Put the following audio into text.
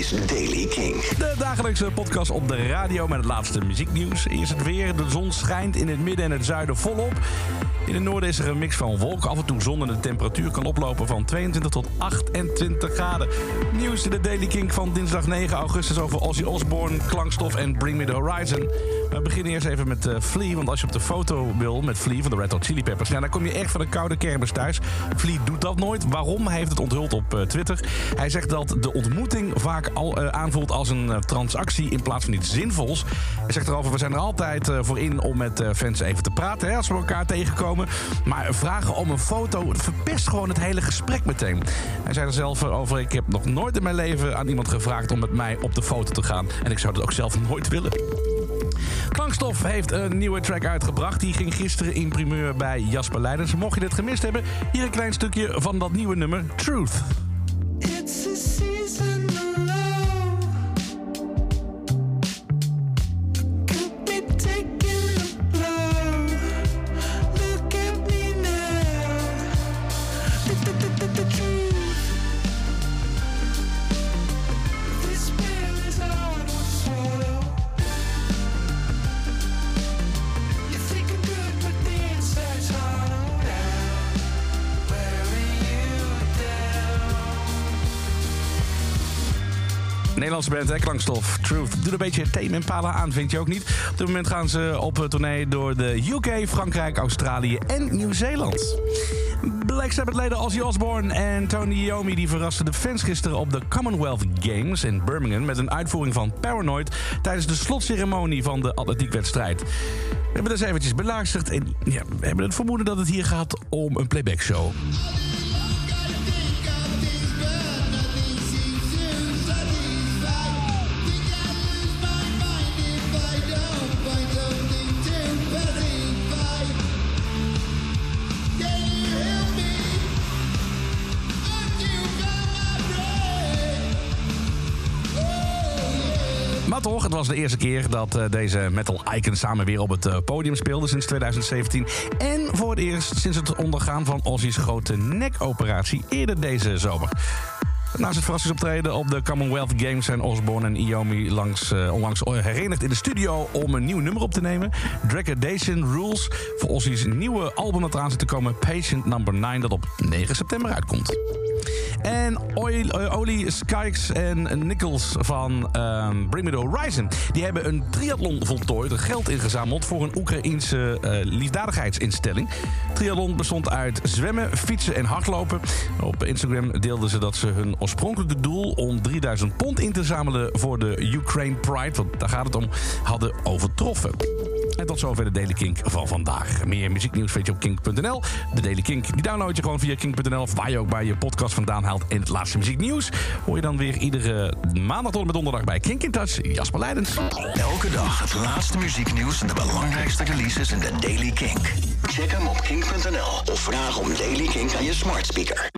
is Daily King. De dagelijkse podcast op de radio met het laatste muzieknieuws. Eerst het weer. De zon schijnt in het midden en het zuiden volop. In het noorden is er een mix van wolken, af en toe zon en de temperatuur kan oplopen van 22 tot 28 graden. Nieuws in de Daily King van dinsdag 9 augustus over Ozzy Osbourne, Klankstof en Bring Me The Horizon. We beginnen eerst even met uh, Flea, want als je op de foto wil met Flea van de Red Hot Chili Peppers, dan kom je echt van een koude kermis thuis. Flea doet dat nooit. Waarom? Hij heeft het onthuld op uh, Twitter. Hij zegt dat de ontmoeting vaak al uh, aanvoelt als een transactie in plaats van iets zinvols. Hij zegt erover, we zijn er altijd voor in om met fans even te praten hè, als we elkaar tegenkomen. Maar vragen om een foto verpest gewoon het hele gesprek meteen. Hij zei er zelf over: Ik heb nog nooit in mijn leven aan iemand gevraagd om met mij op de foto te gaan. En ik zou dat ook zelf nooit willen. Klankstof heeft een nieuwe track uitgebracht. Die ging gisteren in primeur bij Jasper Leidens. Mocht je dit gemist hebben, hier een klein stukje van dat nieuwe nummer Truth. Nederlandse band, hè. Truth. Doet een beetje Tame Impala aan, vind je ook niet? Op dit moment gaan ze op tournee door de UK, Frankrijk, Australië en Nieuw-Zeeland. Black Sabbath-leden Ozzy Osbourne en Tony Iommi... die verrasten de fans gisteren op de Commonwealth Games in Birmingham... met een uitvoering van Paranoid tijdens de slotceremonie van de atletiekwedstrijd. We hebben dus eventjes beluisterd en ja, we hebben het vermoeden dat het hier gaat om een playback-show. Maar toch, het was de eerste keer dat uh, deze metal icon samen weer op het uh, podium speelden sinds 2017. En voor het eerst sinds het ondergaan van Ozzy's grote nekoperatie eerder deze zomer. Naast het verrassingsoptreden op de Commonwealth Games zijn Osborne en Iomi langs, uh, onlangs herenigd in de studio om een nieuw nummer op te nemen. Degradation Rules voor Ozzy's nieuwe album dat eraan zit te komen, Patient Number 9, dat op 9 september uitkomt. En Oli Skykes en Nichols van um, Bring Horizon... die hebben een triathlon voltooid, geld ingezameld... voor een Oekraïense uh, liefdadigheidsinstelling. Triathlon bestond uit zwemmen, fietsen en hardlopen. Op Instagram deelden ze dat ze hun oorspronkelijke doel... om 3000 pond in te zamelen voor de Ukraine Pride... want daar gaat het om, hadden overtroffen. En tot zover de Daily Kink van vandaag. Meer muzieknieuws vind je op kink.nl. De Daily Kink die download je gewoon via kink.nl... of waar je ook bij je podcast vandaan haalt. En het laatste muzieknieuws hoor je dan weer iedere maandag tot en met donderdag... bij Kink in Touch, Jasper Leidens. Elke dag het laatste muzieknieuws en de belangrijkste releases in de Daily Kink. Check hem op kink.nl of vraag om Daily Kink aan je smart speaker.